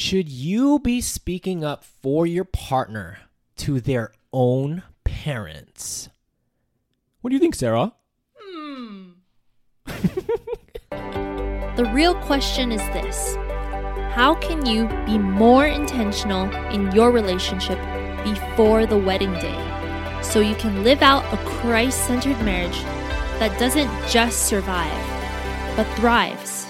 Should you be speaking up for your partner to their own parents? What do you think, Sarah? Hmm. The real question is this How can you be more intentional in your relationship before the wedding day so you can live out a Christ centered marriage that doesn't just survive, but thrives?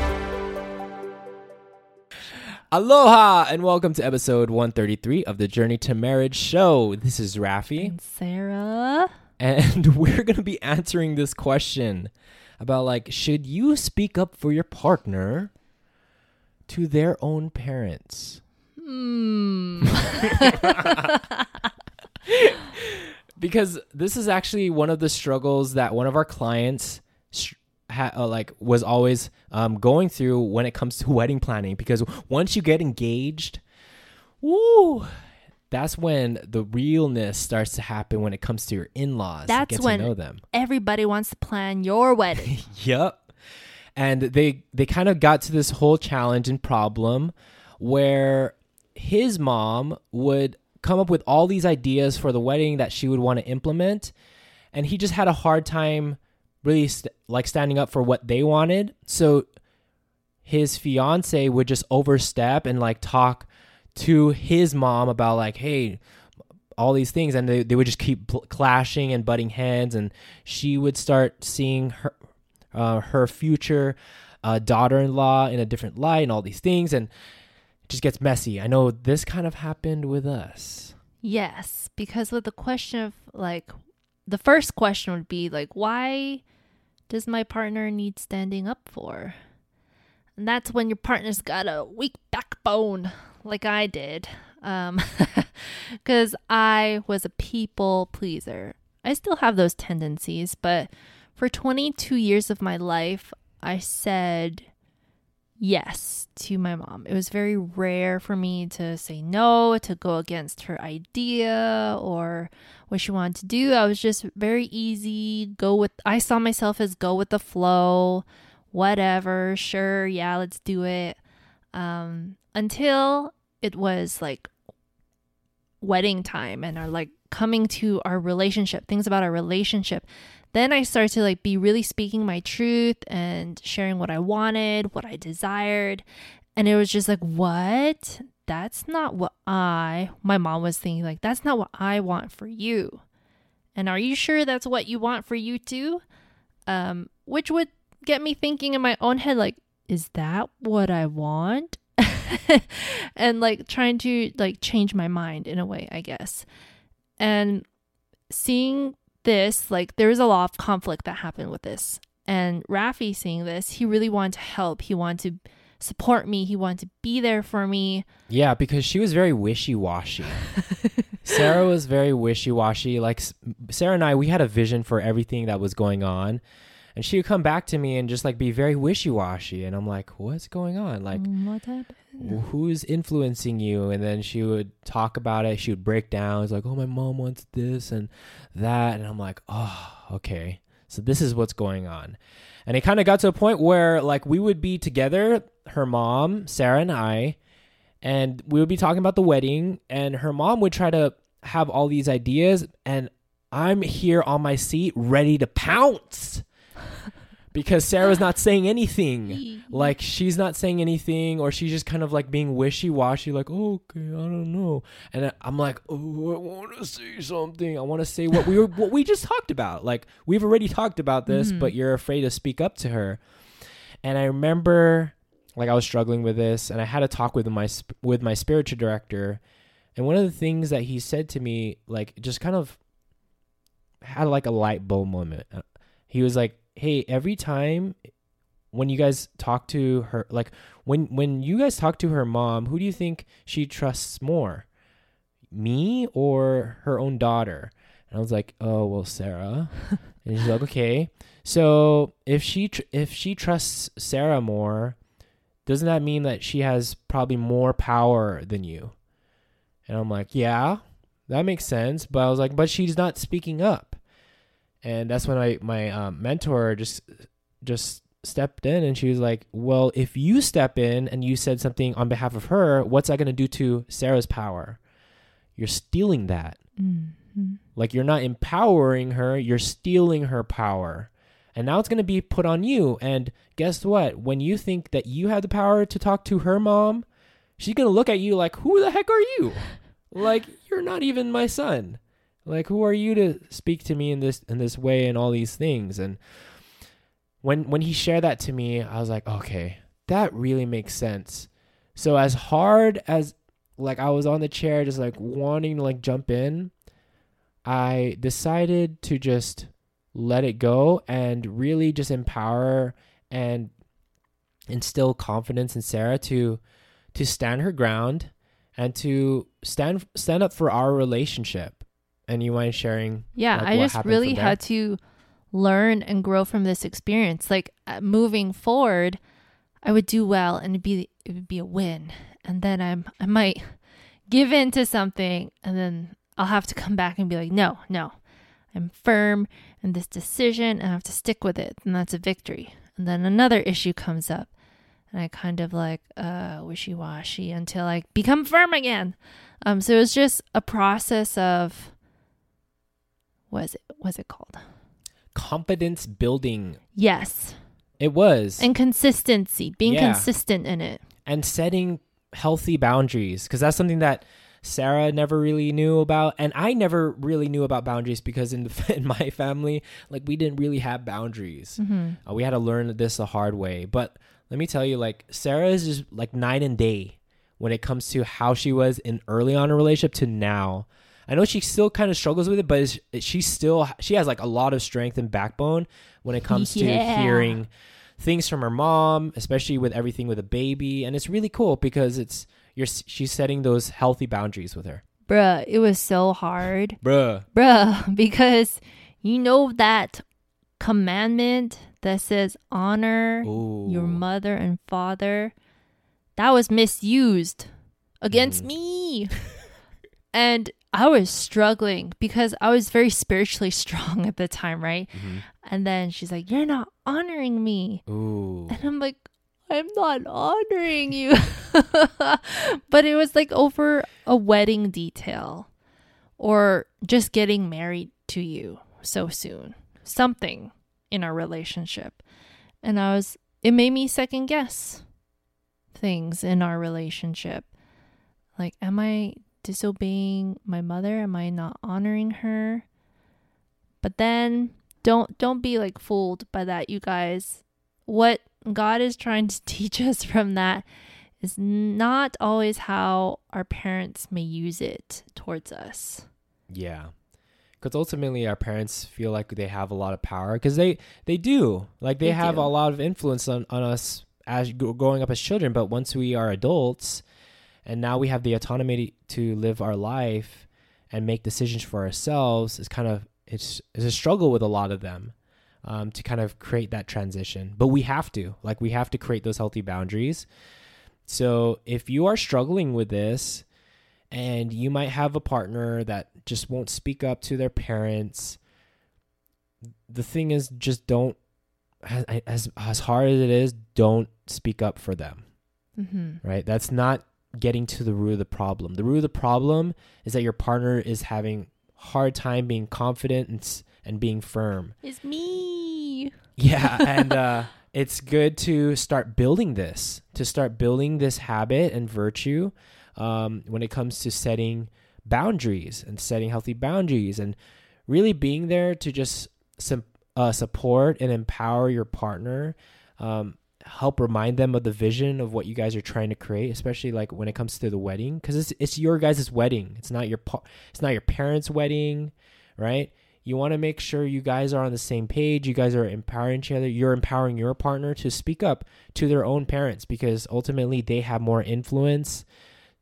Aloha and welcome to episode 133 of the Journey to Marriage show. This is Rafi, And Sarah. and we're going to be answering this question about like should you speak up for your partner to their own parents? Hmm. because this is actually one of the struggles that one of our clients ha- uh, like was always um, going through when it comes to wedding planning because once you get engaged woo that's when the realness starts to happen when it comes to your in-laws That's get when to know them Everybody wants to plan your wedding. Yep. And they they kind of got to this whole challenge and problem where his mom would come up with all these ideas for the wedding that she would want to implement and he just had a hard time really st- like standing up for what they wanted. So his fiance would just overstep and like talk to his mom about like, hey, all these things, and they, they would just keep pl- clashing and butting heads, and she would start seeing her uh, her future uh, daughter-in-law in a different light, and all these things, and it just gets messy. I know this kind of happened with us. yes, because with the question of like, the first question would be like, why does my partner need standing up for? And that's when your partner's got a weak backbone, like I did. Um, because I was a people pleaser. I still have those tendencies, but for 22 years of my life, I said yes to my mom. It was very rare for me to say no, to go against her idea or what she wanted to do. I was just very easy, go with I saw myself as go with the flow, whatever, sure, yeah, let's do it. Um until it was like wedding time and are like coming to our relationship, things about our relationship, then I started to like be really speaking my truth and sharing what I wanted, what I desired. And it was just like, what? That's not what I, my mom was thinking, like, that's not what I want for you. And are you sure that's what you want for you too? Um, which would get me thinking in my own head, like, is that what I want? and like trying to like change my mind in a way, I guess. And seeing this, like there was a lot of conflict that happened with this. And Rafi seeing this, he really wanted to help. He wanted to support me. He wanted to be there for me. Yeah, because she was very wishy-washy. Sarah was very wishy-washy. Like Sarah and I, we had a vision for everything that was going on. And she would come back to me and just like be very wishy-washy and I'm like, "What's going on?" Like mm, what happened? Who's influencing you? And then she would talk about it. She would break down. It's like oh my mom wants this and that. And i'm like oh okay. So this is what's going on. And it kind of got to a point where like we would be together her mom sarah and i and we would be talking about the wedding and her mom would try to have all these ideas and i'm here on my seat ready to pounce because sarah's not saying anything. Like she's not saying anything or she's just kind of like being wishy-washy like oh, okay i don't know. And i'm like oh i want to say something. I want to say what we were what we just talked about. Like we've already talked about this but you're afraid to speak up to her. And i remember like i was struggling with this and i had a talk with my with my spiritual director and one of the things that he said to me like just kind of had like a light bulb moment. Uh, he was like hey every time when you guys talk to her like when when you guys talk to her mom who do you think she trusts more? Me or her own daughter? And i was like oh well sarah. And she's like okay. So if she tr- if she trusts sarah more doesn't that mean that she has probably more power than you? And i'm like yeah that makes sense. But i was like but she's not speaking up and that's when I my um, mentor just just stepped in and she was like, "Well, if you step in and you said something on behalf of her, what's that going to do to Sarah's power? You're stealing that. Mm-hmm. Like you're not empowering her, you're stealing her power." And now it's going to be put on you. And guess what? When you think that you have the power to talk to her mom, she's going to look at you like, "Who the heck are you?" like you're not even my son. Like who are you to speak to me in this in this way and all these things? And when when he shared that to me, I was like, okay, that really makes sense. So as hard as like I was on the chair just like wanting to like jump in, I decided to just let it go and really just empower and instill confidence in Sarah to to stand her ground and to stand stand up for our relationship. And you mind sharing? Yeah, like, I just really had to learn and grow from this experience. Like uh, moving forward, I would do well and it'd be it would be a win. And then I'm I might give in to something and then I'll have to come back and be like, "No, no. I'm firm in this decision and I have to stick with it." And that's a victory. And then another issue comes up and I kind of like uh wishy-washy until I become firm again. Um so it was just a process of what is it what's it called? confidence building. Yes. It was And consistency, being Yeah. consistent in it. and setting healthy boundaries because that's something that Sarah never really knew about, and I never really knew about boundaries because in the, in my family, like we didn't really have boundaries. Mm-hmm. Uh, we had to learn this the hard way. But let me tell you, like Sarah is just like night and day when it comes to how she was in early on in a relationship to now. I know she still kind of struggles with it, but she still she has like a lot of strength and backbone when it comes Yeah. to hearing things from her mom, especially with everything with a baby, and it's really cool because it's you're she's setting those healthy boundaries with her. Bruh, it was so hard. Bruh. Bruh, because you know that commandment that says honor Ooh. your mother and father that was misused against Mhm. me. and I was struggling because I was very spiritually strong at the time, right? Mhm. And then she's like, You're not honoring me. Ooh. And I'm like, I'm not honoring you. but it was like over a wedding detail or just getting married to you so soon. Something in our relationship. And I was, it made me second guess things in our relationship. Like, am I disobeying my mother? Am I not honoring her? But then don't don't be like fooled by that, you guys. What God is trying to teach us from that is not always how our parents may use it towards us. Yeah. Because ultimately, our parents feel like they have a lot of power because they, they do. Like, they, They have do. a lot of influence on, on us as growing up as children. But once we are adults and now we have the autonomy to live our life and make decisions for ourselves, it's kind of it's, it's a struggle with a lot of them um, to kind of create that transition. But we have to. Like, we have to create those healthy boundaries. So if you are struggling with this, and you might have a partner that just won't speak up to their parents the thing is just don't as as, as hard as it is don't speak up for them Mm-hmm. right that's not getting to the root of the problem the root of the problem is that your partner is having hard time being confident and and being firm It's me. yeah, and uh, it's good to start building this, to start building this habit and virtue um, when it comes to setting boundaries and setting healthy boundaries and really being there to just uh, support and empower your partner. Um, help remind them of the vision of what you guys are trying to create especially like when it comes to the wedding because it's, it's your guys' wedding it's not your pa- it's not your parents wedding right You want to make sure you guys are on the same page. You guys are empowering each other. You're empowering your partner to speak up to their own parents because ultimately they have more influence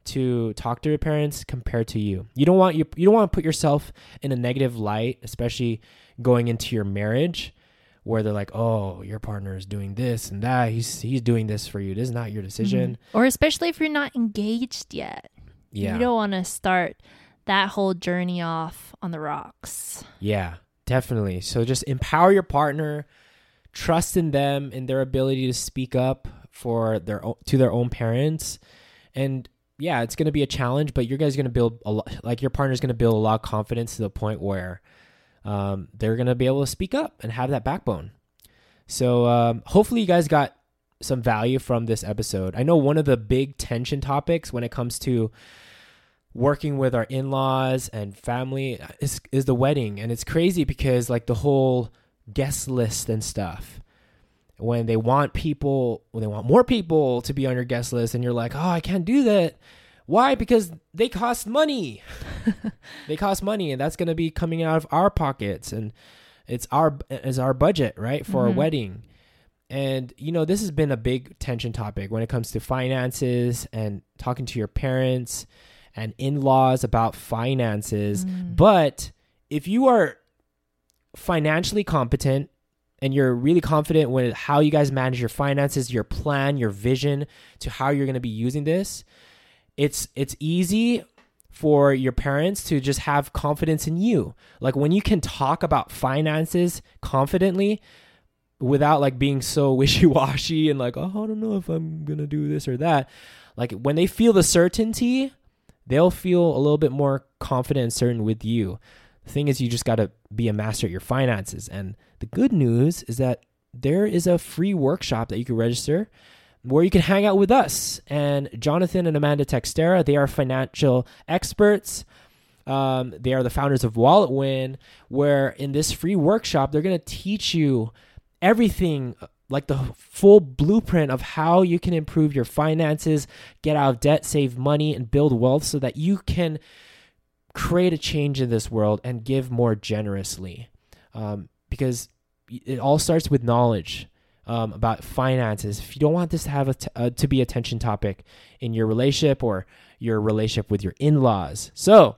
to talk to your parents compared to you. You don't want you you don't want to put yourself in a negative light, especially going into your marriage where they're like, "Oh, your partner is doing this and that. He's he's doing this for you. This is not your mm-hmm. decision." Or especially if you're not engaged yet. Yeah. You don't want to start that whole journey off on the rocks. Yeah, definitely. So just empower your partner, trust in them in their ability to speak up for their own, to their own parents, and yeah, it's going to be a challenge, but your guys going to build a lot. Like your partner's going to build a lot of confidence to the point where um, they're going to be able to speak up and have that backbone. So um, hopefully you guys got some value from this episode. I know one of the big tension topics when it comes to working with our in-laws and family is is the wedding and it's crazy because like the whole guest list and stuff when they want people when they want more people to be on your guest list and you're like oh i can't do that why because they cost money they cost money and that's going to be coming out of our pockets and it's our is our budget right for Mhm. a wedding and you know this has been a big tension topic when it comes to finances and talking to your parents and in-laws about finances Mm. but if you are financially competent and you're really confident with how you guys manage your finances, your plan, your vision to how you're going to be using this, it's it's easy for your parents to just have confidence in you. Like when you can talk about finances confidently without like being so wishy-washy and like, "Oh, I don't know if I'm going to do this or that." Like when they feel the certainty, they'll feel a little bit more confident and certain with you. The thing is, you just got to be a master at your finances. And the good news is that there is a free workshop that you can register where you can hang out with us. And Jonathan and Amanda Teixeira, they are financial experts. Um, they are the founders of Wallet Win, where in this free workshop, they're going to teach you everything like the full blueprint of how you can improve your finances, get out of debt, save money, and build wealth so that you can create a change in this world and give more generously. Um, because it all starts with knowledge um, about finances. If you don't want this to have a t- uh, to be a tension topic in your relationship or your relationship with your in-laws, so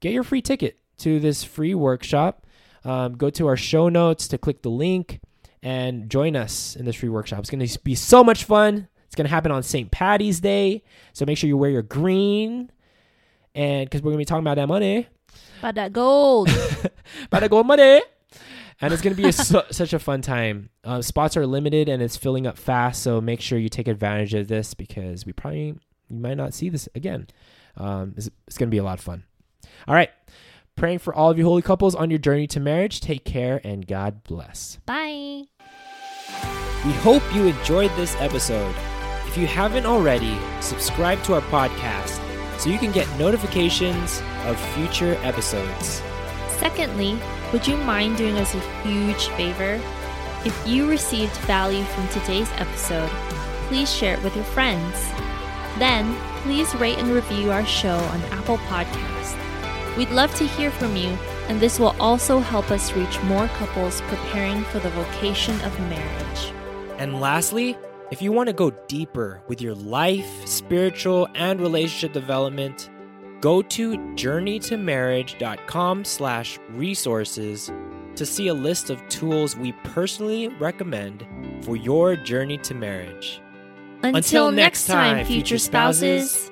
get your free ticket to this free workshop. Um, go to our show notes to click the link and join us in this free workshop. It's going to be so much fun. It's going to happen on St. Patty's Day, so make sure you wear your green. And because we're going to be talking about that money, about that gold. about that gold money. And it's going to be a, su- such a fun time. Uh, spots are limited and it's filling up fast, so make sure you take advantage of this because we probably you might not see this again. Um, it's it's going to be a lot of fun. All right, praying for all of you holy couples on your journey to marriage. Take care and God bless. Bye. We hope you enjoyed this episode. If you haven't already, subscribe to our podcast so you can get notifications of future episodes. Secondly, would you mind doing us a huge favor? If you received value from today's episode, please share it with your friends. Then, please rate and review our show on Apple Podcast. We'd love to hear from you, and this will also help us reach more couples preparing for the vocation of marriage. And lastly, if you want to go deeper with your life, spiritual, and relationship development, go to journeytomarriage.com slash resources to see a list of tools we personally recommend for your journey to marriage. Until, next time, future spouses.